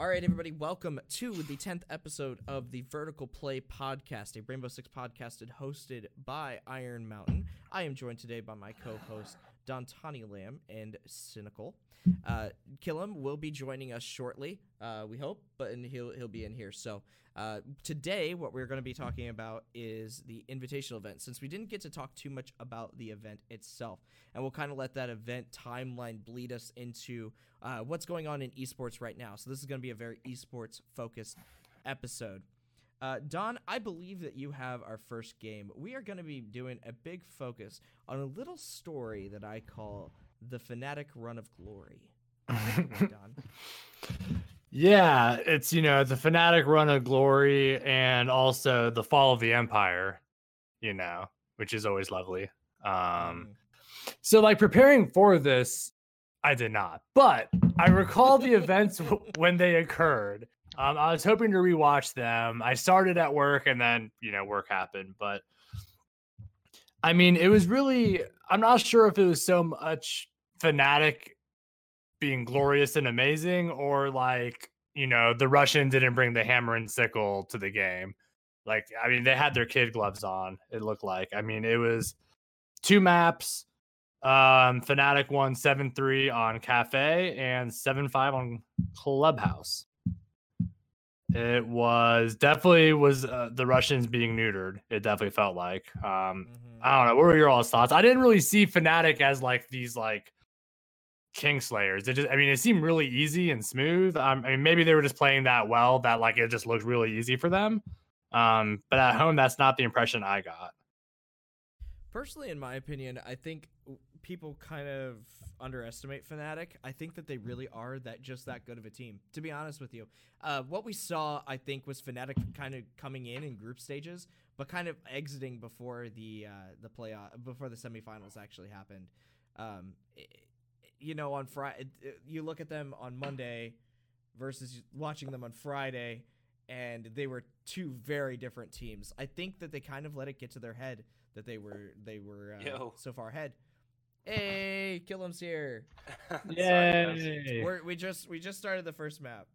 All right, everybody, welcome to the 10th episode of the Vertical Play Podcast, a Rainbow Six podcast hosted by Iron Mountain. I am joined today by my co host, Don Tani Lamb and Cynical. Uh, Killam will be joining us shortly, uh, we hope, but and he'll, he'll be in here. So uh, today, what we're going to be talking about is the invitational event, since we didn't get to talk too much about the event itself. And we'll kind of let that event timeline bleed us into uh, what's going on in esports right now. So this is going to be a very esports focused episode. Uh, Don, I believe that you have our first game. We are going to be doing a big focus on a little story that I call the Fnatic Run of Glory. Don. Yeah, it's you know the Fnatic Run of Glory and also the Fall of the Empire, you know, which is always lovely. Um, mm. so like preparing for this, I did not, but I recall the events w- when they occurred. Um, I was hoping to rewatch them. I started at work and then you know work happened, but I mean it was really. I'm not sure if it was so much Fnatic being glorious and amazing or like you know the russian didn't bring the hammer and sickle to the game like i mean they had their kid gloves on it looked like i mean it was two maps um fnatic won 7-3 on cafe and 7-5 on clubhouse it was definitely was uh, the russians being neutered it definitely felt like um mm-hmm. i don't know what were your all thoughts i didn't really see fnatic as like these like King Slayers. It just, I mean, it seemed really easy and smooth. Um, I mean, maybe they were just playing that well that like it just looked really easy for them. Um, but at home, that's not the impression I got. Personally, in my opinion, I think people kind of underestimate Fnatic. I think that they really are that just that good of a team. To be honest with you, uh, what we saw, I think, was Fnatic kind of coming in in group stages, but kind of exiting before the uh, the playoff before the semifinals actually happened. Um, it, you know, on Friday, you look at them on Monday versus watching them on Friday, and they were two very different teams. I think that they kind of let it get to their head that they were they were uh, so far ahead. Hey, Killam's here. Yay! We're, we just we just started the first map.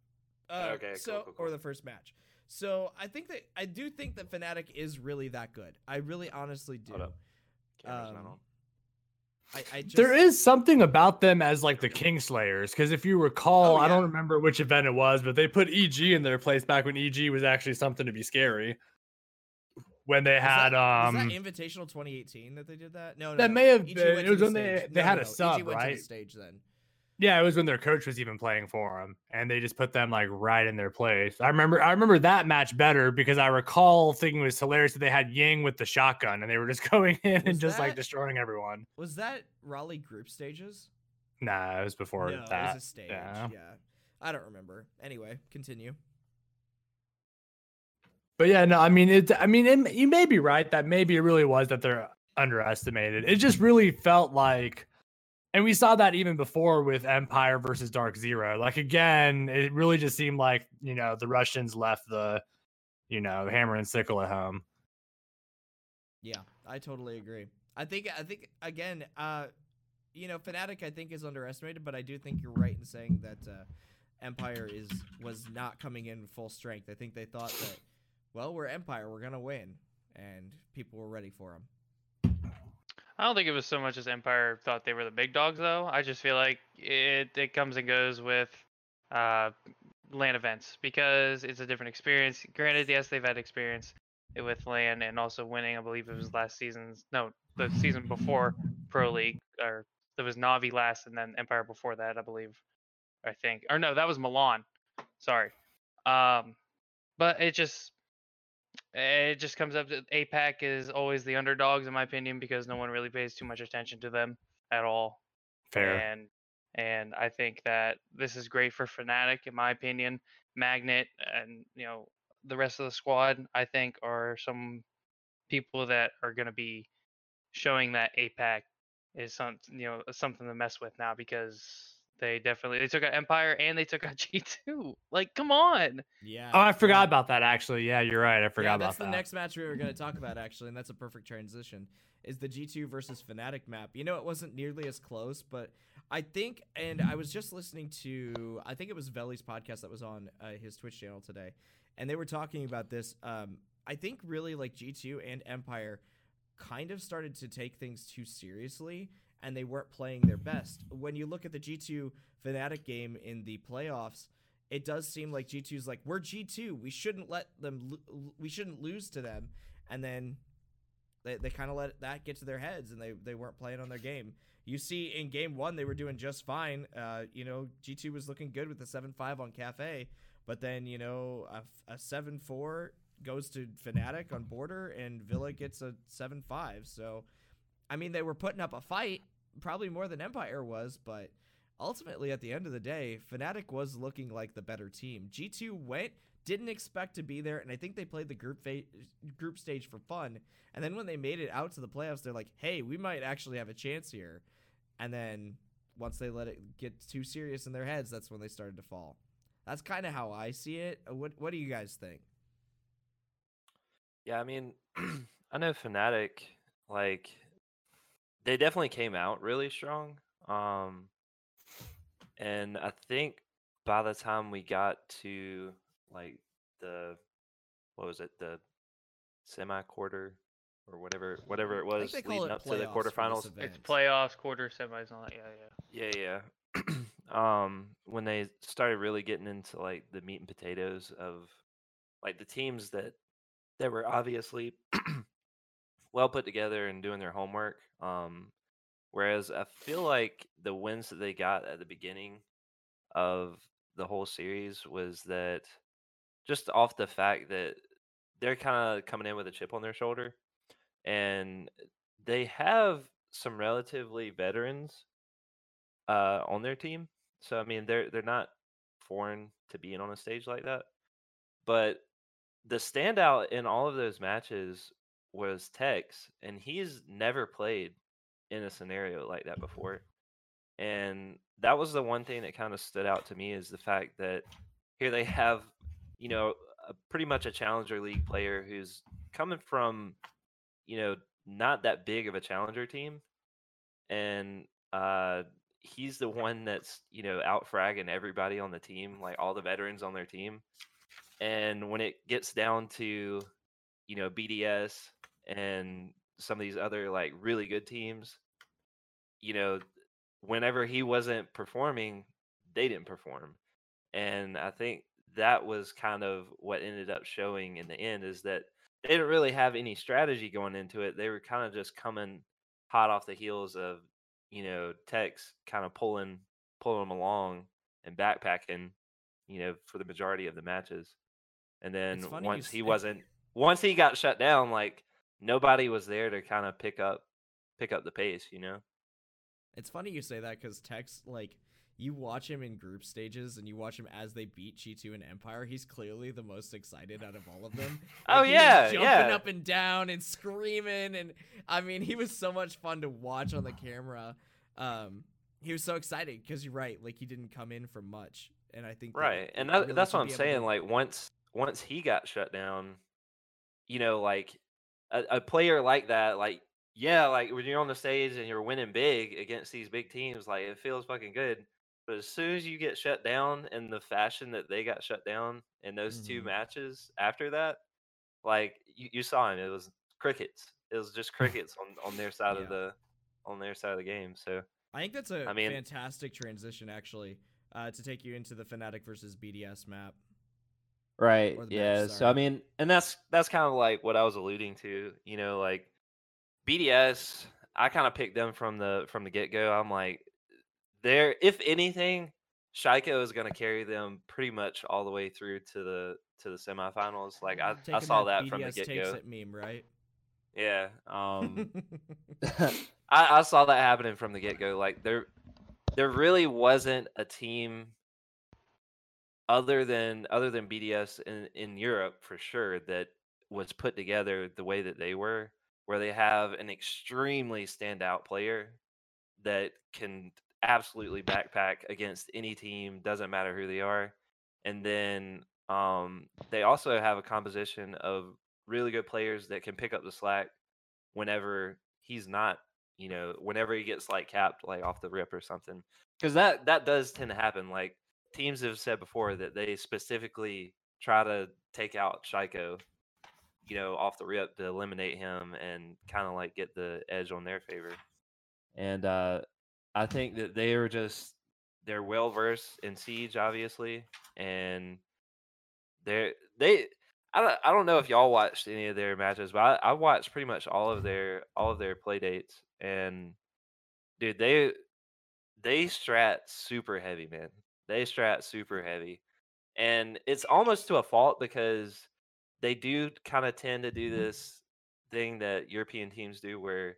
Uh, okay. So cool, cool, cool. or the first match. So I think that I do think that Fnatic is really that good. I really honestly do. Um, I, I just... There is something about them as like the Kingslayers, because if you recall, oh, yeah. I don't remember which event it was, but they put EG in their place back when EG was actually something to be scary. When they had that, um, was that Invitational 2018 that they did that? No, no that no. may have been. It was when they they no, had a sub, right? stage then. Yeah, it was when their coach was even playing for them, and they just put them like right in their place. I remember, I remember that match better because I recall thinking it was hilarious that they had Ying with the shotgun, and they were just going in was and just that, like destroying everyone. Was that Raleigh group stages? Nah, it was before no, that. It was a stage. Yeah. yeah, I don't remember. Anyway, continue. But yeah, no, I mean, it. I mean, it, you may be right that maybe it really was that they're underestimated. It just really felt like and we saw that even before with Empire versus Dark Zero. Like again, it really just seemed like you know the Russians left the you know hammer and sickle at home. Yeah, I totally agree. I think I think again, uh, you know, Fnatic I think is underestimated, but I do think you're right in saying that uh, Empire is was not coming in full strength. I think they thought that, well, we're Empire, we're gonna win, and people were ready for them. I don't think it was so much as Empire thought they were the big dogs, though. I just feel like it it comes and goes with uh, LAN events because it's a different experience. Granted, yes, they've had experience with LAN and also winning. I believe it was last season's no, the season before Pro League, or there was Navi last, and then Empire before that, I believe. I think, or no, that was Milan. Sorry. Um, but it just Eh, it just comes up to APAC is always the underdogs in my opinion because no one really pays too much attention to them at all. Fair. And and I think that this is great for Fnatic in my opinion. Magnet and you know the rest of the squad I think are some people that are going to be showing that APAC is some you know something to mess with now because They definitely they took out Empire and they took out G2. Like, come on. Yeah. Oh, I forgot yeah. about that actually. Yeah, you're right. I forgot yeah, about that's that. the next match we were going to talk about actually, and that's a perfect transition. Is the G2 versus Fnatic map? You know, it wasn't nearly as close, but I think, and I was just listening to, I think it was Veli's podcast that was on uh, his Twitch channel today, and they were talking about this. Um, I think really like G2 and Empire kind of started to take things too seriously, and they weren't playing their best. When you look at the G2 Fnatic game in the playoffs, it does seem like G2's like we're G2. We shouldn't let them. Lo- we shouldn't lose to them. And then they, they kind of let that get to their heads, and they they weren't playing on their game. You see, in game one, they were doing just fine. Uh, you know, G2 was looking good with the seven five on Cafe, but then you know a, a seven four goes to Fnatic on border, and Villa gets a seven five. So, I mean, they were putting up a fight, probably more than Empire was, but ultimately at the end of the day, Fnatic was looking like the better team. G2 went, didn't expect to be there, and I think they played the group fa- group stage for fun. And then when they made it out to the playoffs, they're like, "Hey, we might actually have a chance here." And then once they let it get too serious in their heads, that's when they started to fall. That's kind of how I see it. Uh, What What do you guys think? Yeah, I mean, I know Fnatic, like, they definitely came out really strong. Um, and I think by the time we got to like the, what was it, the semi quarter or whatever, whatever it was leading it up to the playoffs for quarterfinals. It's playoffs, quarter, semis, and all that. Yeah, yeah. Yeah, yeah. um, when they started really getting into like the meat and potatoes of like the teams that that were obviously well put together and doing their homework. Um, whereas I feel like the wins that they got at the beginning of the whole series was that just off the fact that they're kind of coming in with a chip on their shoulder and they have some relatively veterans uh, on their team. So I mean, they're they're not foreign to being on a stage like that. But the standout in all of those matches was Tex, and he's never played in a scenario like that before. And that was the one thing that kind of stood out to me is the fact that here they have, you know, a, pretty much a challenger league player who's coming from, you know, not that big of a challenger team, and uh, he's the one that's you know out fragging everybody on the team, like all the veterans on their team. And when it gets down to, you know, BDS and some of these other like really good teams, you know, whenever he wasn't performing, they didn't perform. And I think that was kind of what ended up showing in the end is that they didn't really have any strategy going into it. They were kind of just coming hot off the heels of, you know, Tex kind of pulling pulling them along and backpacking, you know, for the majority of the matches. And then It's funny you once he wasn't once he got shut down, like nobody was there to kind of pick up pick up the pace, you know? It's funny you say that because Tex, like, you watch him in group stages and you watch him as they beat G2 and Empire. He's clearly the most excited out of all of them. Oh, Like, yeah, jumping yeah. up and down and screaming, and I mean, he was so much fun to watch on the camera. Um, he was so excited because you're right, like he didn't come in for much, and I think that Right. And that, really that's what I'm saying. to- Like once once he got shut down, you know, like a, a player like that, like yeah, like when you're on the stage and you're winning big against these big teams, like it feels fucking good. But as soon as you get shut down in the fashion that they got shut down in those two Mhm. matches after that, like you, you saw him, it was crickets. It was just crickets on, on their side Yeah. of the on their side of the game. So I think that's a I mean- fantastic transition, actually, uh, to take you into the Fnatic versus BDS map. Right. Yeah. So. I mean, and that's that's kind of like what I was alluding to. You know, like BDS. I kind of picked them from the from the get go. I'm like, they're if anything, Shaiiko is going to carry them pretty much all the way through to the to the semifinals. Like I, I saw that, from the get takes go. it meme, right? Yeah. Um. I, I saw that happening from the get go. Like there, there really wasn't a team other than other than BDS in in Europe for sure that was put together the way that they were, where they have an extremely standout player that can absolutely backpack against any team, doesn't matter who they are. And then um, they also have a composition of really good players that can pick up the slack whenever he's not, you know, whenever he gets like capped like off the rip or something. Because that that does tend to happen. Like teams have said before that they specifically try to take out Shaiiko, you know, off the rip to eliminate him and kind of like get the edge on their favor. And uh, I think that they are just they're well versed in siege, obviously, and they're they. I don't, I don't know if y'all watched any of their matches, but I, I watched pretty much all of their all of their play dates, and dude, they they strat super heavy, man. They strat super heavy, and it's almost to a fault because they do kind of tend to do mm-hmm. this thing that European teams do, where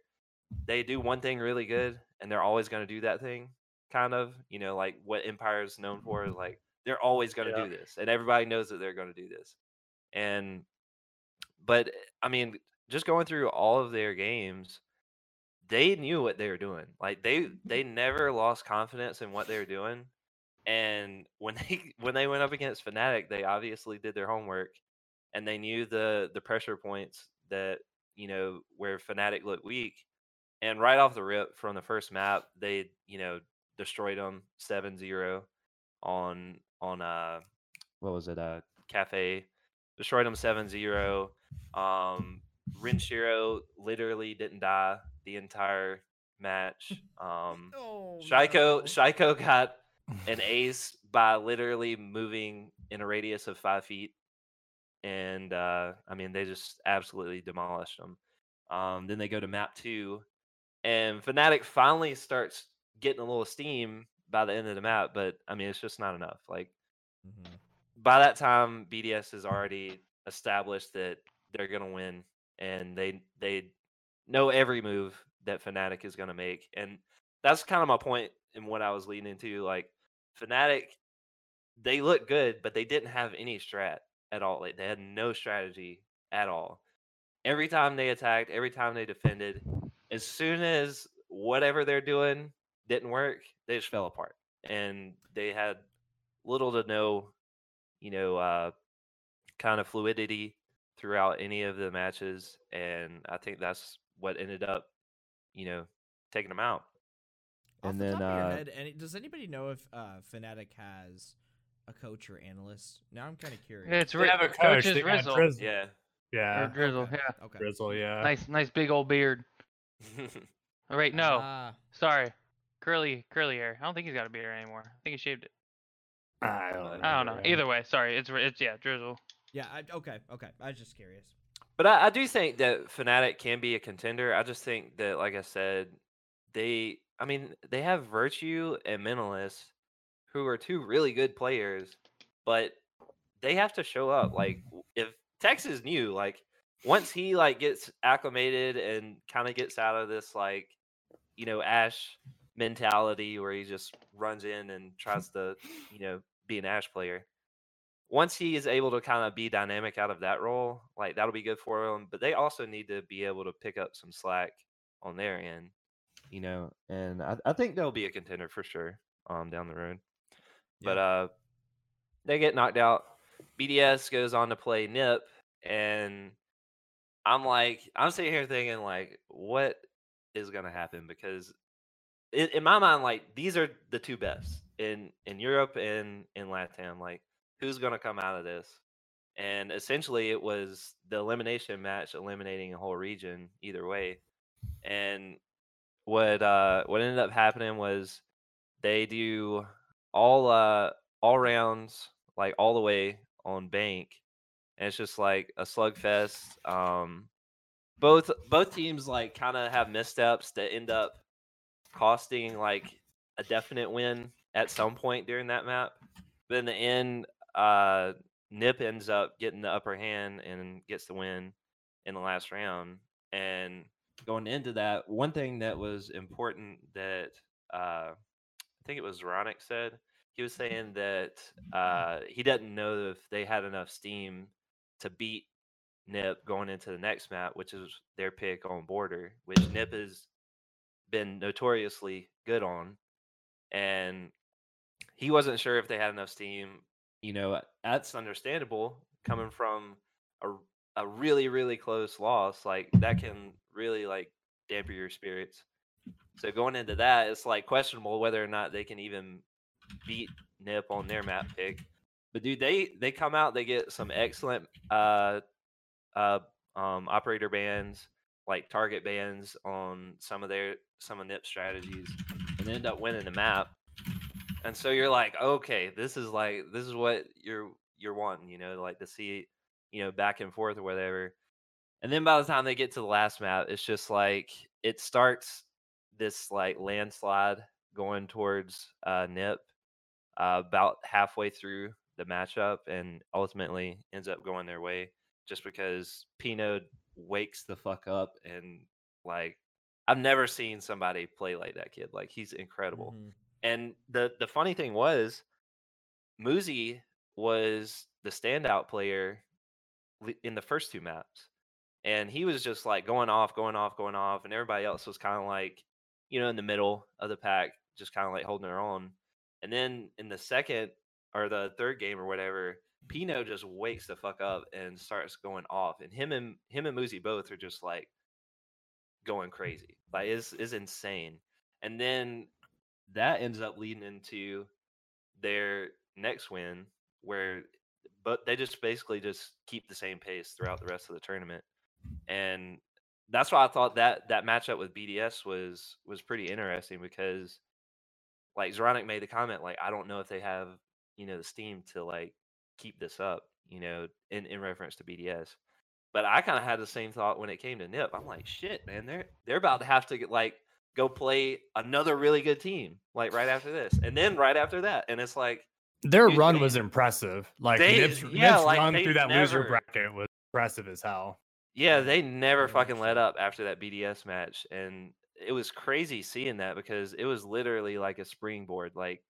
they do one thing really good, and they're always going to do that thing. Kind of, you know, like what Empire is known mm-hmm. for is like they're always going to Yeah. do this, and everybody knows that they're going to do this. And, but I mean, just going through all of their games, they knew what they were doing. Like they mm-hmm. they never lost confidence in what they were doing. And when they when they went up against Fnatic, they obviously did their homework and they knew the the pressure points that, you know, where Fnatic looked weak. And right off the rip from the first map, they, you know, destroyed them 7-0 on on uh what was it? Uh Cafe. Destroyed them 7-0. Um Rinshiro literally didn't die the entire match. Um Oh, Shaiiko no. Shaiiko got an ace by literally moving in a radius of five feet, and uh, I mean they just absolutely demolished them. Um, then they go to map two, and Fnatic finally starts getting a little steam by the end of the map, but I mean it's just not enough. Like Mhm. by that time, BDS has already established that they're gonna win, and they they know every move that Fnatic is gonna make, and that's kind of my point in what I was leading into. Like Fnatic, they looked good, but they didn't have any strat at all. Like they had no strategy at all. Every time they attacked, every time they defended, as soon as whatever they're doing didn't work, they just fell apart, and they had little to no you know, uh, kind of fluidity throughout any of the matches, and I think that's what ended up, you know, taking them out. Off and the then, top of your uh, head, any, does anybody know if uh, Fnatic has a coach or analyst? Now I'm kind of curious. It's They have a coach coach. is they got Drizzle. Yeah. Or Yeah, Drizzle, Okay, yeah. Okay. Drizzle. Yeah. Nice, nice big old beard. All right. no, Ah, sorry, curly, curly hair. I don't think he's got a beard anymore. I think he shaved it. I don't, I don't know. Either way, sorry. It's it's yeah, Drizzle. yeah. I, okay. Okay. I was just curious. But I, I do think that Fnatic can be a contender. I just think that, like I said, they, I mean, they have Virtue and Mentalist, who are two really good players, but they have to show up. Like, if Tex is new, like, once he like gets acclimated and kind of gets out of this like, you know, Ash mentality where he just runs in and tries to, you know, be an Ash player once he is able to kind of be dynamic out of that role, like that'll be good for him. But they also need to be able to pick up some slack on their end, you know. And I, I think they'll be a contender for sure um down the road. But uh, they get knocked out. BDS goes on to play Nip, and I'm like, I'm sitting here thinking like, what is gonna happen? Because in, in my mind, like these are the two best in in Europe and in Latam. Like, who's gonna come out of this? And essentially, it was the elimination match, eliminating a whole region either way. And what uh what ended up happening was they do all uh all rounds like all the way on bank and it's just like a slugfest um both both teams like kind of have missteps that end up costing like a definite win at some point during that map but in the end uh nip ends up getting the upper hand and gets the win in the last round and going into that one thing that was important that uh i think it was Ronick said he was saying that uh he doesn't know if they had enough steam to beat Nip going into the next map, which is their pick on border, which Nip has been notoriously good on. and he wasn't sure if they had enough steam. You know, that's understandable coming from a a really really close loss. Like that can really like dampen your spirits. So going into that, it's like questionable whether or not they can even beat Nip on their map pick. But dude, they they come out, they get some excellent uh uh um operator bands, like target bands on some of their some of Nip strategies, and end up winning the map. And so you're like, okay, this is like this is what you're you're wanting, you know, like to see, you know, back and forth or whatever. And then by the time they get to the last map, it's just like it starts this like landslide going towards uh, Nip uh, about halfway through the matchup, and ultimately ends up going their way just because Pino wakes the fuck up and like I've never seen somebody play like that kid. Like he's incredible. Mm-hmm. And the the funny thing was, Muzi was the standout player in the first two maps and he was just like going off, going off, going off, and everybody else was kind of like, you know, in the middle of the pack, just kind of like holding their own. And then in the second or the third game or whatever, Pino just wakes the fuck up and starts going off, and him and him and Muzi both are just like going crazy, like is is insane. And then that ends up leading into their next win, where but they just basically just keep the same pace throughout the rest of the tournament and that's why I thought that that matchup with BDS was was pretty interesting because like Zeronic made the comment like I don't know if they have you know the steam to like keep this up you know in in reference to BDS but I kind of had the same thought when it came to Nip. I'm like shit man they're they're about to have to get like go play another really good team like right after this and then right after that and it's like their run they, was impressive like they, Nip's, yeah, Nip's like run through that never, loser bracket was impressive as hell yeah, they never fucking let up after that BDS match, and it was crazy seeing that because it was literally like a springboard. Like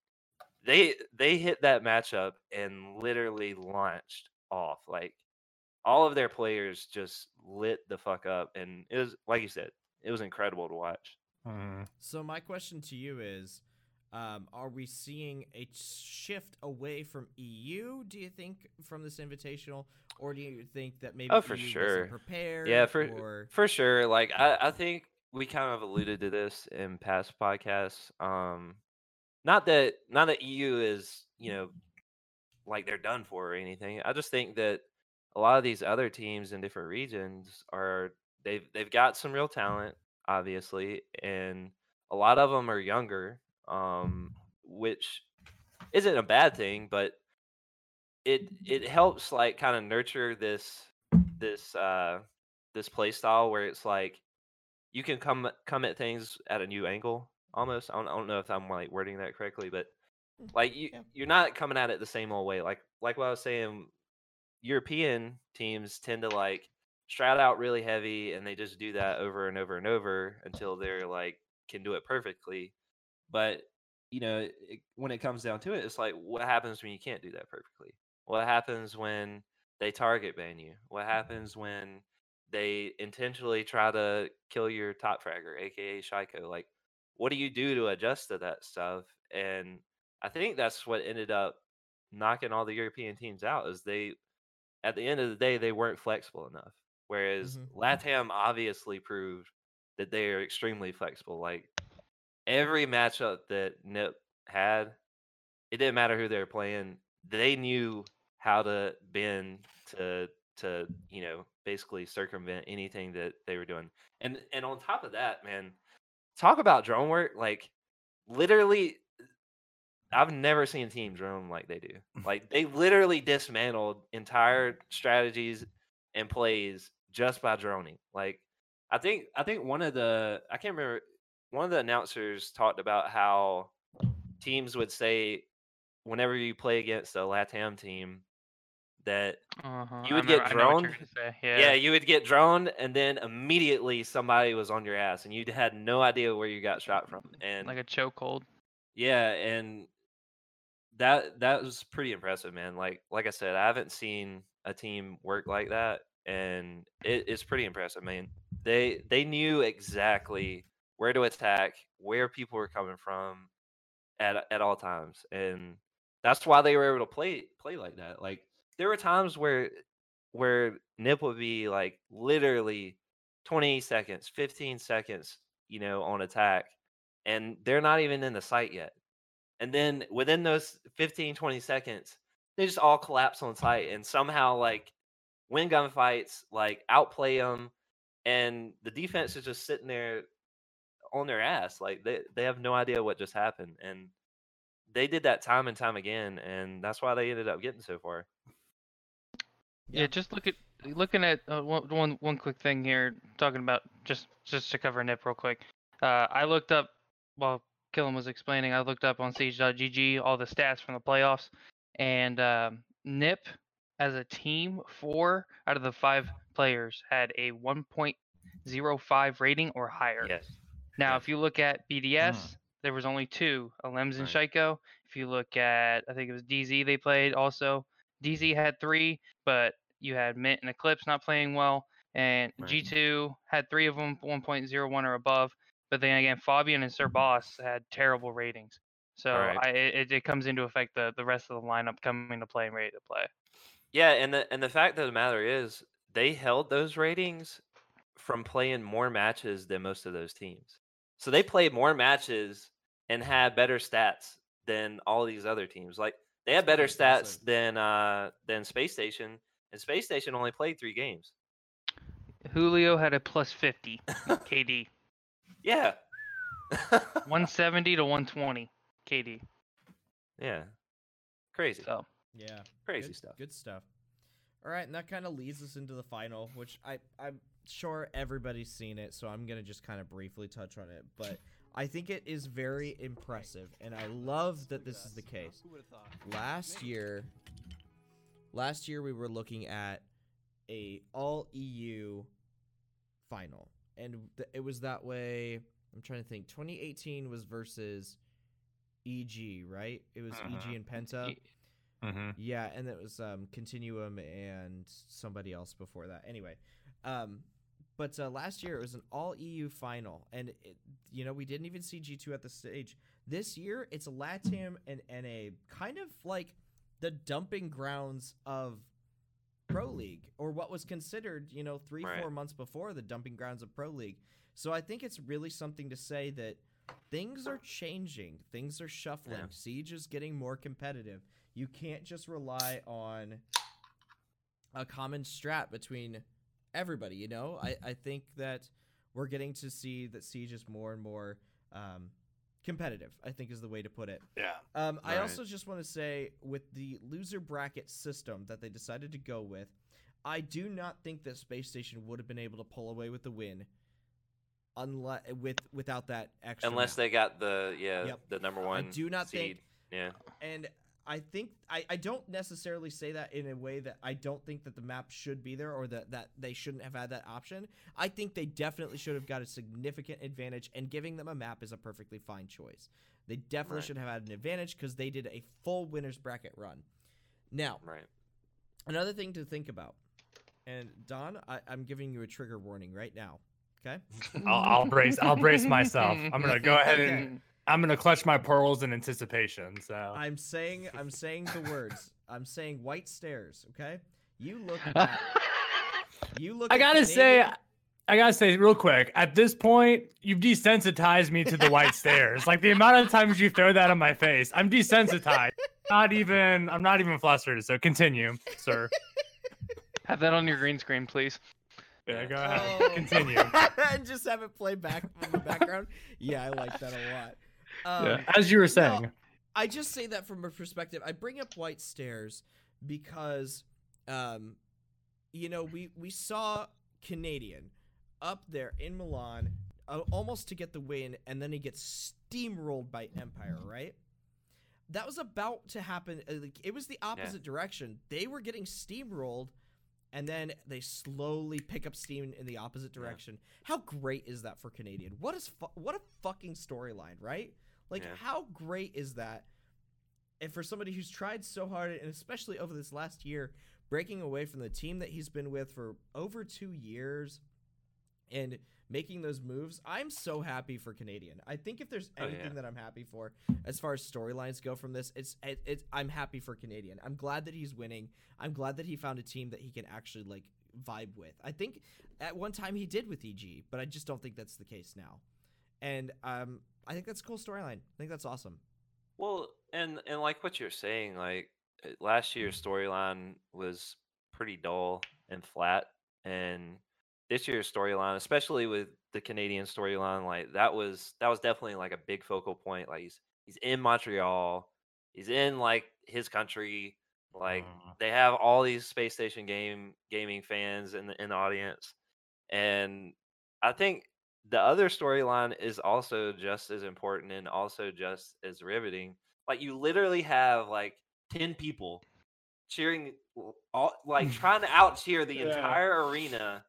they they hit that matchup and literally launched off. Like all of their players just lit the fuck up, and it was like you said, it was incredible to watch. Mm-hmm. So my question to you is, um, are we seeing a shift away from EU? Do you think from this invitational, or do you think that maybe oh for EU sure prepared? Yeah, for or... for sure. Like I, I think we kind of alluded to this in past podcasts. Um, not that not that EU is you know like they're done for or anything. I just think that a lot of these other teams in different regions are they've they've got some real talent, obviously, and a lot of them are younger um, which isn't a bad thing, but it it helps like kind of nurture this this uh this play style where it's like you can come come at things at a new angle almost. I don't, I don't know if I'm like wording that correctly, but mm, like you yeah. you're not coming at it the same old way. Like like what I was saying, European teams tend to like strat out really heavy and they just do that over and over and over until they're like can do it perfectly. But you know, it, when it comes down to it, it's like, what happens when you can't do that perfectly? What happens when they target ban you? What happens when they intentionally try to kill your top fragger, aka Shaiiko? Like, what do you do to adjust to that stuff? And I think that's what ended up knocking all the European teams out. Is they, at the end of the day, they weren't flexible enough. Whereas mm-hmm. LATAM obviously proved that they are extremely flexible. Like every matchup that Nip had, it didn't matter who they were playing. They knew how to bend to to you know basically circumvent anything that they were doing. And and on top of that, man, talk about drone work. Like literally, I've never seen a team drone like they do. Like they literally dismantled entire strategies and plays just by droning. Like I think I think one of the I can't remember one of the announcers talked about how teams would say whenever you play against a Latam team that uh-huh. you would get droned. Yeah. yeah, you would get droned, and then immediately somebody was on your ass, and you had no idea where you got shot from, and like a chokehold. Yeah, and that that was pretty impressive, man. Like like I said, I haven't seen a team work like that, and it, it's pretty impressive, man. They they knew exactly where to attack, where people were coming from, at at all times, and that's why they were able to play play like that. Like there were times where where Nip would be like literally 20 seconds, 15 seconds, you know, on attack, and they're not even in the site yet. And then within those 15, 20 seconds, they just all collapse on site and somehow like win gunfights, like outplay them, and the defense is just sitting there on their ass. Like they, they have no idea what just happened. And they did that time and time again, and that's why they ended up getting so far. Yeah, yeah just look at looking at uh, one, one one quick thing here, talking about just just to cover Nip real quick. Uh, I looked up while Killam was explaining. I looked up on Siege.gg all the stats from the playoffs, and um, Nip as a team, four out of the five players had a 1.05 rating or higher. Yes. Now, yes. if you look at BDS, mm. there was only two, Alems and right. Shaiiko. If you look at, I think it was DZ they played also. DZ had three, but you had Mint and Eclipse not playing well, and right. G2 had three of them 1.01 or above. But then again, Fabian and Sir Boss had terrible ratings. So right. I, it, it comes into effect the, the rest of the lineup coming to play and ready to play. Yeah, and the and the fact of the matter is they held those ratings from playing more matches than most of those teams. So they played more matches and had better stats than all these other teams. Like they had better stats than uh than Space Station, and Space Station only played three games. Julio had a plus fifty KD. Yeah. 170 to 120 KD. Yeah. Crazy. So yeah, crazy good, stuff. Good stuff. All right, and that kind of leads us into the final, which I I'm sure everybody's seen it, so I'm gonna just kind of briefly touch on it. But I think it is very impressive, and I love that this is the case. Last year, last year we were looking at a all EU final, and it was that way. I'm trying to think. 2018 was versus EG, right? It was uh-huh. EG and Penta. Mm-hmm. Yeah, and it was um, Continuum and somebody else before that. Anyway, um, but uh, last year it was an all EU final, and it, you know we didn't even see G two at the stage. This year it's a LATAM and NA, kind of like the dumping grounds of Pro League, or what was considered, you know, three right. four months before the dumping grounds of Pro League. So I think it's really something to say that things are changing, things are shuffling. Yeah. Siege is getting more competitive you can't just rely on a common strat between everybody. You know, I I think that we're getting to see that Siege is more and more um, competitive. I think is the way to put it. Yeah. Um, I also just want to say with the loser bracket system that they decided to go with, I do not think that Space Station would have been able to pull away with the win. Unless with without that extra, unless map. they got the yeah yep. the number one. I do not seed. think yeah, and I think I, I don't necessarily say that in a way that I don't think that the map should be there or that, that they shouldn't have had that option. I think they definitely should have got a significant advantage, and giving them a map is a perfectly fine choice. They definitely right. should have had an advantage because they did a full winners bracket run. Now, right. Another thing to think about, and Don, I, I'm giving you a trigger warning right now. Okay. I'll, I'll brace. I'll brace myself. I'm gonna go ahead and I'm gonna clutch my pearls in anticipation. So I'm saying I'm saying the words. I'm saying white stairs. Okay, you look. At, you look. I gotta say. I gotta say real quick. At this point, you've desensitized me to the white stairs. Like the amount of times you throw that on my face, I'm desensitized. not even. I'm not even flustered. So continue, sir. Have that on your green screen, please. Yeah, go ahead. Oh. Continue. and just have it play back in the background. Yeah, I like that a lot. Um, yeah. As you were saying. No, I just say that from a perspective. I bring up White Stairs because, um, you know, we we saw Canadian up there in Milan uh, almost to get the win, and then he gets steamrolled by Empire, right? That was about to happen. Uh, like, it was the opposite yeah. direction. They were getting steamrolled, and then they slowly pick up steam in the opposite direction. Yeah. How great is that for Canadian? What is fu- what a fucking storyline, right? Like, yeah. how great is that? And for somebody who's tried so hard, and especially over this last year, breaking away from the team that he's been with for over two years and making those moves. I'm so happy for Canadian. I think if there's Oh, anything yeah. that I'm happy for as far as storylines go from this, it's it, it's I'm happy for Canadian. I'm glad that he's winning. I'm glad that he found a team that he can actually like vibe with. I think at one time he did with EG, but I just don't think that's the case now. And um, I think that's a cool storyline. I think that's awesome. Well, and and like what you're saying, like uh, last year's storyline was pretty dull and flat, and this year's storyline, especially with the Canadian storyline, like that was that was definitely like a big focal point. Like he's he's in Montreal, he's in like his country, like Mhm. they have all these space station game gaming fans in the in the audience, and I think the other storyline is also just as important and also just as riveting. Like you literally have like ten people cheering, all like trying to out cheer the Yeah. entire arena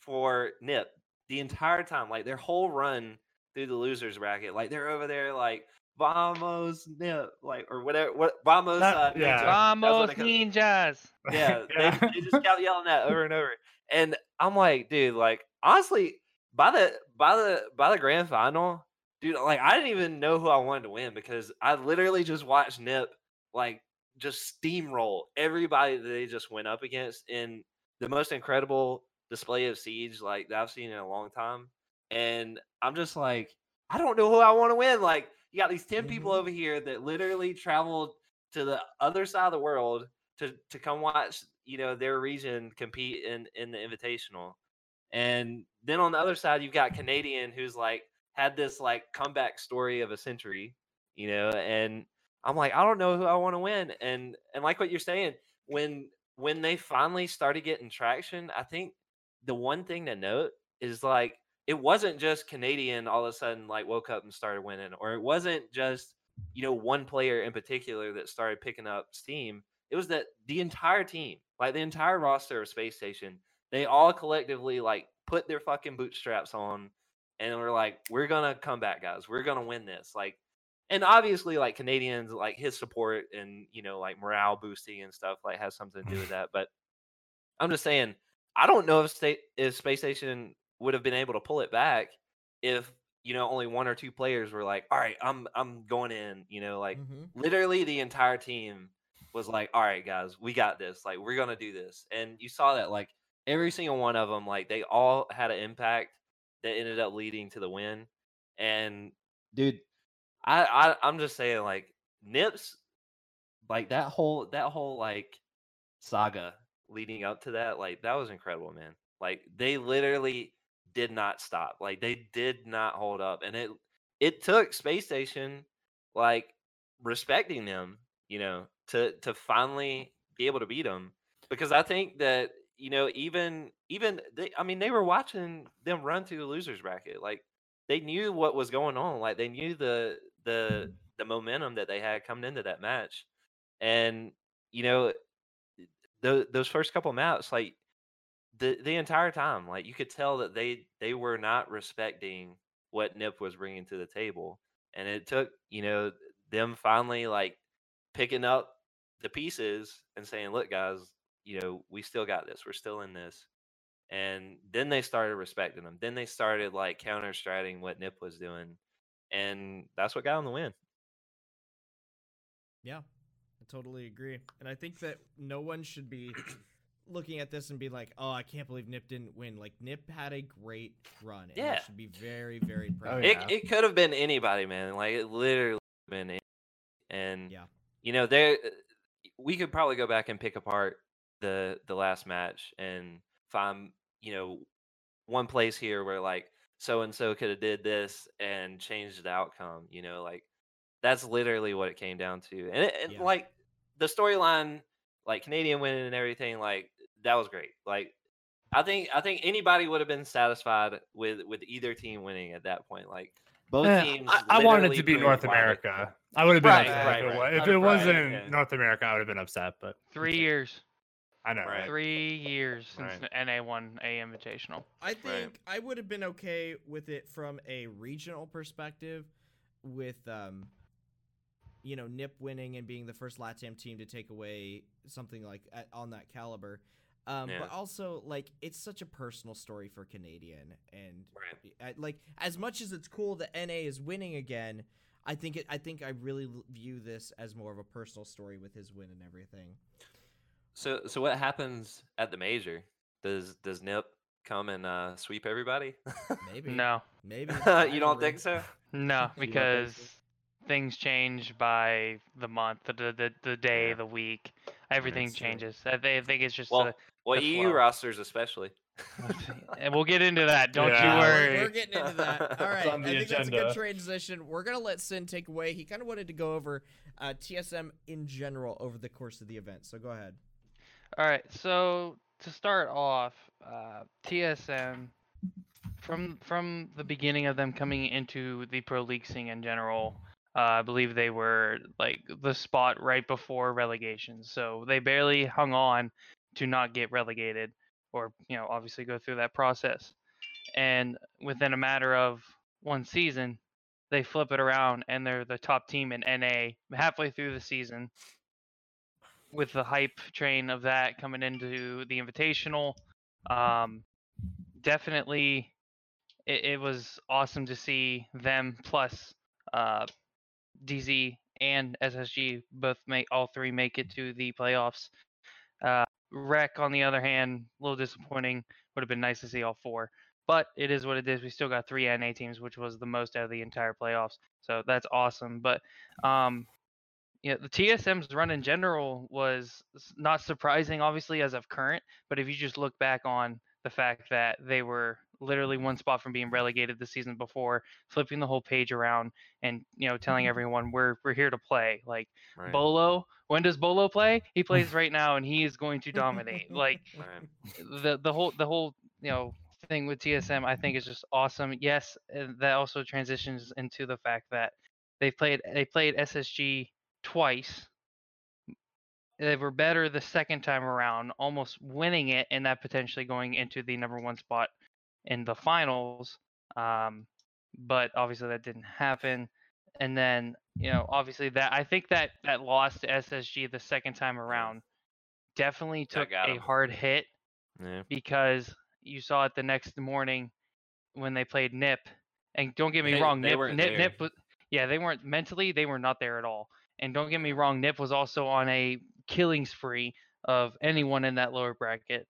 for Nip the entire time. Like their whole run through the losers bracket, like they're over there like vamos Nip, like or whatever. What vamos? That- uh, yeah. Ninja. Vamos ninjas. yeah, Yeah. They, they just kept yelling that over and over. And I'm like, dude, like honestly, by the by the by the grand final, dude, like I didn't even know who I wanted to win because I literally just watched Nip like just steamroll everybody that they just went up against in the most incredible display of siege like that I've seen in a long time. And I'm just like, I don't know who I want to win. Like, you got these 10 people Mhm. over here that literally traveled to the other side of the world to to come watch, you know, their region compete in in the invitational. And then on the other side, you've got Canadian who's like had this like comeback story of a century, you know, and I'm like, I don't know who I want to win. And and like what you're saying, when when they finally started getting traction, I think the one thing to note is like it wasn't just Canadian all of a sudden like woke up and started winning, or it wasn't just you know one player in particular that started picking up steam. It was that the entire team, like the entire roster of Space Station, they all collectively like put their fucking bootstraps on and we're like, we're gonna come back, guys. We're gonna win this. Like, and obviously, like Canadians, like his support and you know, like morale boosting and stuff, like has something to do with that. But I'm just saying, I don't know if state if Space Station would have been able to pull it back if you know only one or two players were like, all right, I'm I'm going in. You know, like Mhm. literally the entire team was like, all right, guys, we got this. Like, we're gonna do this. And you saw that, like every single one of them, like they all had an impact that ended up leading to the win. And dude, I, I I'm just saying, like Nips, like that whole that whole like saga leading up to that, like that was incredible, man. Like they literally did not stop. Like they did not hold up, and it it took Space Station like respecting them, you know, to to finally be able to beat them. Because I think that you know even even they, I mean they were watching them run through the losers bracket. Like they knew what was going on. Like they knew the the mm-hmm. the momentum that they had coming into that match, and you know tho- those first couple maps like the the entire time like you could tell that they they were not respecting what nip was bringing to the table and it took you know them finally like picking up the pieces and saying look guys you know we still got this we're still in this and then they started respecting them then they started like counter striding what nip was doing and that's what got them the win Yeah, I totally agree. And I think that no one should be looking at this and be like, "Oh, I can't believe Nip didn't win." Like Nip had a great run, and Yeah. should be very, very oh, proud. Oh, of it, it could have been anybody man like it literally could have been any- and Yeah. you know there we could probably go back and pick apart the the last match and find you know one place here where like so and so could have did this and changed the outcome you know like that's literally what it came down to and, it, and Yeah. like the storyline like canadian winning and everything like that was great like i think i think anybody would have been satisfied with with either team winning at that point like both Eh, teams I, I wanted it to be North America. I would have been Right, upset right, if it, right. wa- if Right, it wasn't okay. North America. I would have been upset, but Three years. I know. Right. Right. Three years since Right. the NA won a Invitational. I think I would have been okay with it from a regional perspective, with um, you know, Nip winning and being the first LATAM team to take away something like at, on that caliber. Um, Yeah. But also, like, it's such a personal story for Canadian, and Right. Like as much as it's cool that NA is winning again, I think it. I think I really view this as more of a personal story with his win and everything. So so what happens at the major? Does does Nip come and uh, sweep everybody? Maybe. No, Maybe. you don't think so? no, because so? things change by the month, the the, the day, Yeah. the week. Everything That's changes. I, thi- I think it's just. Well, a- well, the EU flow. rosters especially. and we'll get into that. Don't Yeah. you worry. We're, getting into that. All right. on I the think that's a good agenda. transition. We're gonna let Sin take away. He kind of wanted to go over uh, TSM in general over the course of the event. So go ahead. All right, so to start off, uh, TSM from from the beginning of them coming into the pro league scene in general, uh, I believe they were like the spot right before relegation. So they barely hung on to not get relegated, or you know, obviously go through that process. And within a matter of one season, they flip it around and they're the top team in NA halfway through the season with the hype train of that coming into the invitational. Um, definitely, it, it was awesome to see them plus uh, DZ and SSG both make all three make it to the playoffs. Uh, on the other hand, a little disappointing. Would have been nice to see all four, but it is what it is. We still got three NA teams, which was the most out of the entire playoffs. So that's awesome. But um, yeah, the TSM's run in general was not surprising, obviously, as of current. But if you just look back on the fact that they were literally one spot from being relegated the season before, flipping the whole page around, and you know, telling mm-hmm. everyone we're we're here to play. Like Right. Beaulo, when does Beaulo play? He plays right now, and he is going to dominate. Like Right. the the whole the whole you know thing with TSM I think is just awesome. Yes, that also transitions into the fact that they played they played SSG twice. They were better the second time around, almost winning it, and that potentially going into the number one spot in the finals. Um, but obviously that didn't happen. And then you know obviously that I think that that loss to SSG the second time around definitely took a hard hit Yeah. because you saw it the next morning when they played Nip. And don't get me They- wrong, they Nip, Nip. Nip was, yeah, they weren't mentally, they were not there at all. And don't get me wrong, Nip was also on a killing spree of anyone in that lower bracket.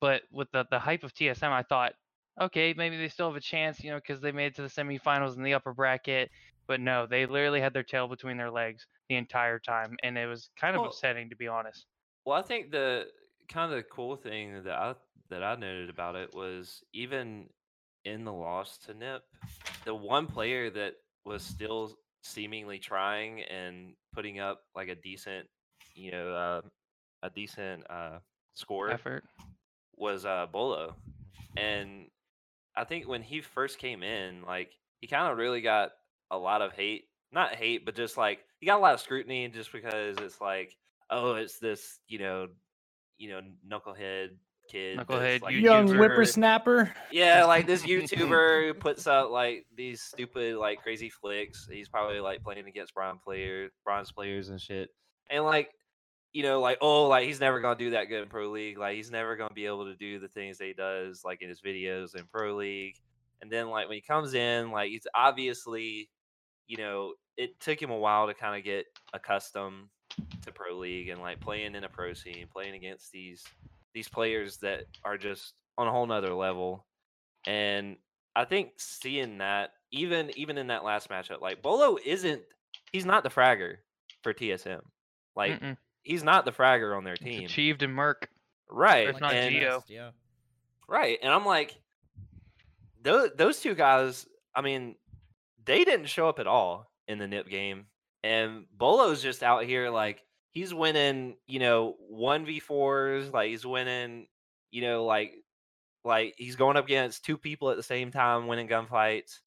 But with the, the hype of TSM, I thought, okay, maybe they still have a chance, you know, because they made it to the semifinals in the upper bracket. But no, they literally had their tail between their legs the entire time. And it was kind of Well- upsetting, to be honest. Well, I think the kind of cool thing that I that I noted about it was even in the loss to Nip, the one player that was still seemingly trying and putting up like a decent, you know, uh, a decent uh, score Effort. was uh, Beaulo, and I think when he first came in, like he kind of really got a lot of hate. Not hate, but just like he got a lot of scrutiny just because it's like, oh, it's this, you know, you know, knucklehead kid, that's, Knucklehead like, Young YouTuber. whippersnapper. Yeah, like this YouTuber who puts out like these stupid, like crazy flicks. He's probably like playing against bronze players, bronze players and shit. And like, you know, like oh, like he's never gonna do that good in pro league. Like he's never gonna be able to do the things that he does, like in his videos in pro league. And then like when he comes in, like he's obviously, you know, it took him a while to kind of get accustomed to pro league and like playing in a pro scene, playing against these these players that are just on a whole nother level. And I think seeing that, even even in that last matchup, like Beaulo isn't he's not the fragger for TSM. Like Mm-mm. he's not the fragger on their It's team. achieved in Merc. Right. It's not and, Geo. Yeah. Right. And I'm like, those those two guys, I mean, they didn't show up at all in the NIP game. And Beaulo's just out here like he's winning, you know, one v fours, like he's winning, you know, like like he's going up against two people at the same time winning gunfights.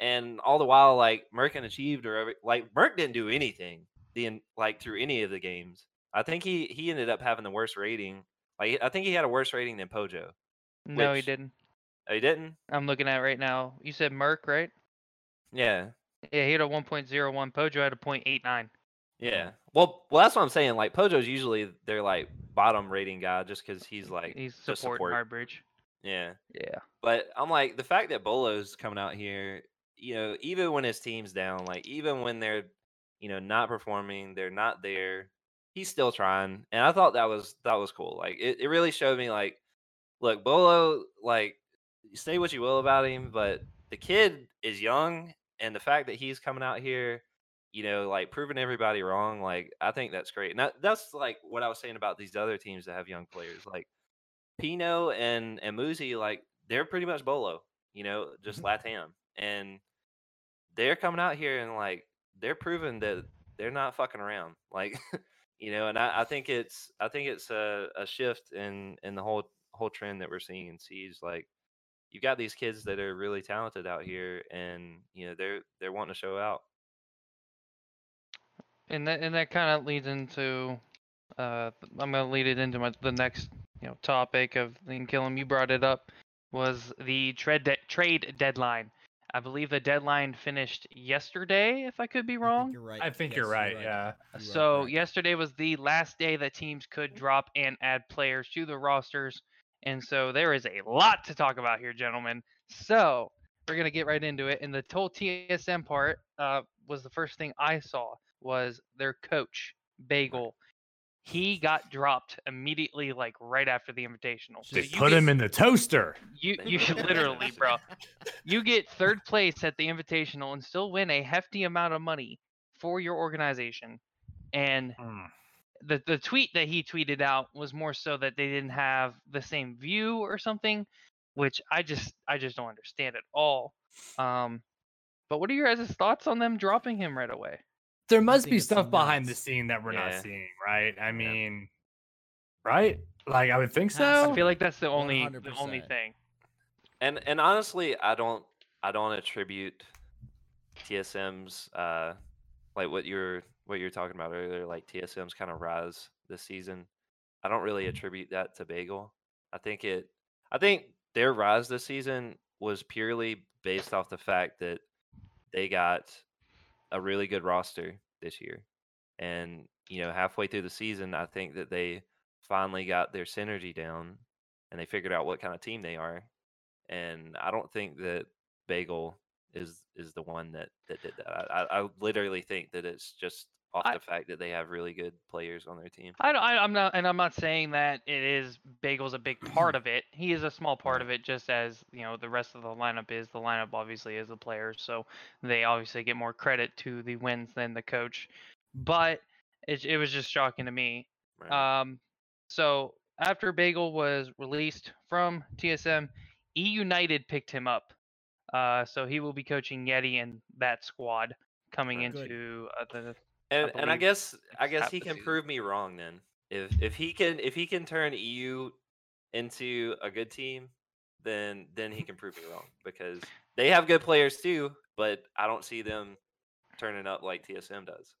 And all the while, like Merc and Achieved or every, like Merc didn't do anything the like through any of the games. I think he he ended up having the worst rating. Like I think he had a worse rating than Pojo. No, he didn't. Oh, he didn't? I'm looking at it right now. You said Merc, right? Yeah. Yeah, he had a 1.01. Pojo had a 0.89. Yeah. Well, well, that's what I'm saying. Like Pojo's usually their like bottom rating guy just because he's like He's support. our bridge. yeah. Yeah. But I'm like the fact that Beaulo's coming out here, you know, even when his team's down, like even when they're, you know, not performing, they're not there, he's still trying. And I thought that was that was cool. Like it, it really showed me like, look, Beaulo, like say what you will about him, but the kid is young and the fact that he's coming out here, you know, like proving everybody wrong, like I think that's great. And that, that's like what I was saying about these other teams that have young players. Like Pino and and Muzi, like they're pretty much Beaulo, you know, just mm-hmm. Latam, and they're coming out here and like they're proving that they're not fucking around, like you know. And I, I think it's I think it's a, a shift in in the whole whole trend that we're seeing in Siege. Like you've got these kids that are really talented out here, and you know they're they're wanting to show out. And that and that kind of leads into uh i'm going to lead it into my the next you know topic of and Killam, you brought it up was the trade de- trade deadline i believe the deadline finished yesterday if i could be wrong you're right. I think Yes, you're right. Yeah. You are so correct. yesterday was the last day that teams could drop and add players to the rosters and so there is a lot to talk about here gentlemen so we're going to get right into it and the total tsm part uh, was the first thing i saw was their coach bagel he got dropped immediately like right after the invitational so They you put get, him in the toaster. you, you put him in the literally bro you get third place at the invitational and still win a hefty amount of money for your organization and Mm. the the tweet that he tweeted out was more so that they didn't have the same view or something, which I just I just don't understand at all. Um, but what are your guys' thoughts on them dropping him right away? There must be stuff behind the scene that we're Yeah. not seeing, right? I mean, right? Like I would think Has so. to I feel like that's the only the 100%. only thing. And and honestly, I don't I don't attribute TSM's uh like what you're what you're talking about earlier, like TSM's kind of rise this season. I don't really attribute that to Bagel. I think it I think their rise this season was purely based off the fact that they got a really good roster this year. And, you know, halfway through the season, I think that they finally got their synergy down and they figured out what kind of team they are and I don't think that Bagel is is the one that that did that. I, I, literally think that it's just off I- the fact that they have really good players on their team. I, I, I'm not and I'm not saying that it is Bagel's a big part of it. He is a small part of it, just as you know the rest of the lineup is. The lineup obviously is the players, so they obviously get more credit to the wins than the coach. But it it was just shocking to me Right. Um, so after Bagel was released from TSM, E United picked him up. Uh, so he will be coaching Yeti and that squad coming. Good. into uh, the. And and I guess I guess he can season. prove me wrong then. If if he can if he can turn EU into a good team, then then he can prove me wrong because they have good players too, but I don't see them turning up like TSM does.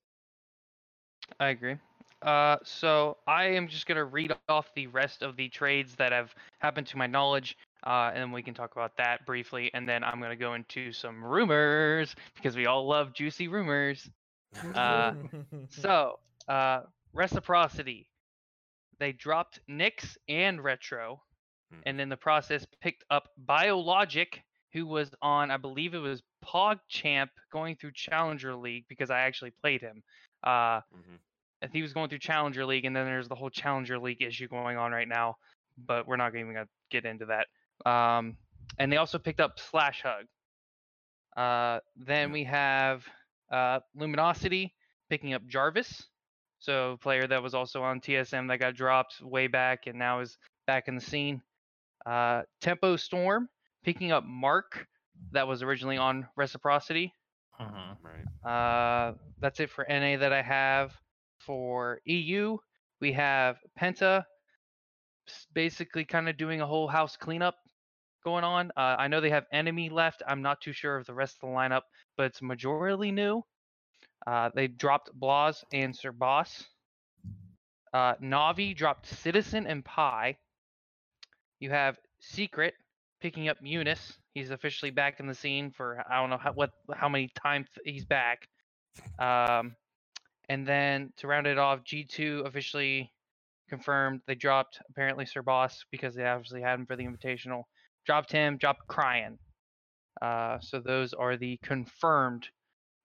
I agree. Uh, so I am just gonna read off the rest of the trades that have happened to my knowledge, uh, and then we can talk about that briefly, and then I'm gonna go into some rumors because we all love juicy rumors. Uh, So, uh, reciprocity. They dropped Nix and Retro, Mhm. and in the process picked up Biologic, who was on, I believe it was PogChamp going through Challenger League because I actually played him. Uh, Mhm. and he was going through Challenger League, and then there's the whole Challenger League issue going on right now, but we're not even gonna get into that. Um, and they also picked up Slash Hug. Uh, then Yeah. we have uh, Luminosity picking up Jarvis, so a player that was also on TSM that got dropped way back and now is back in the scene. Uh, Tempo Storm picking up Mark, that was originally on Reciprocity. Mhm. Right. Uh, that's it for NA that I have. For EU, we have Penta, basically kind of doing a whole house cleanup going on. Uh, I know they have Enemy left. I'm not too sure of the rest of the lineup, but it's majorly new. Uh, they dropped Blas and Sir Boss. Uh, Navi dropped Citizen and Pi. You have Secret picking up Eunice. He's officially back in the scene for I don't know how what how many times he's back. Um, And then to round it off, G2 officially confirmed they dropped apparently Sir Boss because they obviously had him for the Invitational. Dropped him, dropped Crying. Uh, so those are the confirmed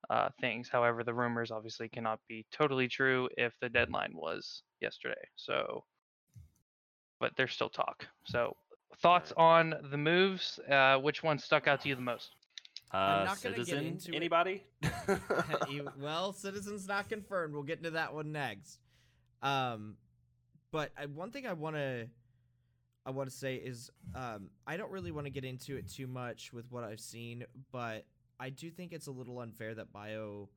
uh, things. However, the rumors obviously cannot be totally true if the deadline was yesterday. So, but there's still talk. So, thoughts on the moves? Uh, which one stuck out to you the most? I'm Uh, not gonna get citizen, into anybody? You- well, citizens not confirmed. We'll get into that one next. Um, but I, one thing I want to I want to say is um, I don't really want to get into it too much with what I've seen, but I do think it's a little unfair that Bio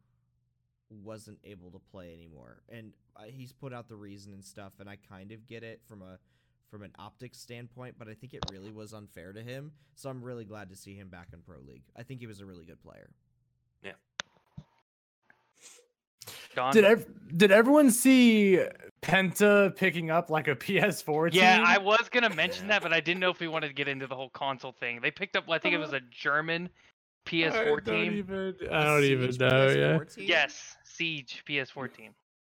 wasn't able to play anymore, and uh, he's put out the reason and stuff, and I kind of get it from a from an optics standpoint, but I think it really was unfair to him. So I'm really glad to see him back in pro league. I think he was a really good player. Don? Did ev- did everyone see Penta picking up like a PS4 team? yeah, I was gonna mention Yeah. that, but I didn't know if we wanted to get into the whole console thing. They picked up, I think it was a German PS4 don't team. even. A I don't even know. Yeah. PS4 team? Yes, Siege PS4 team.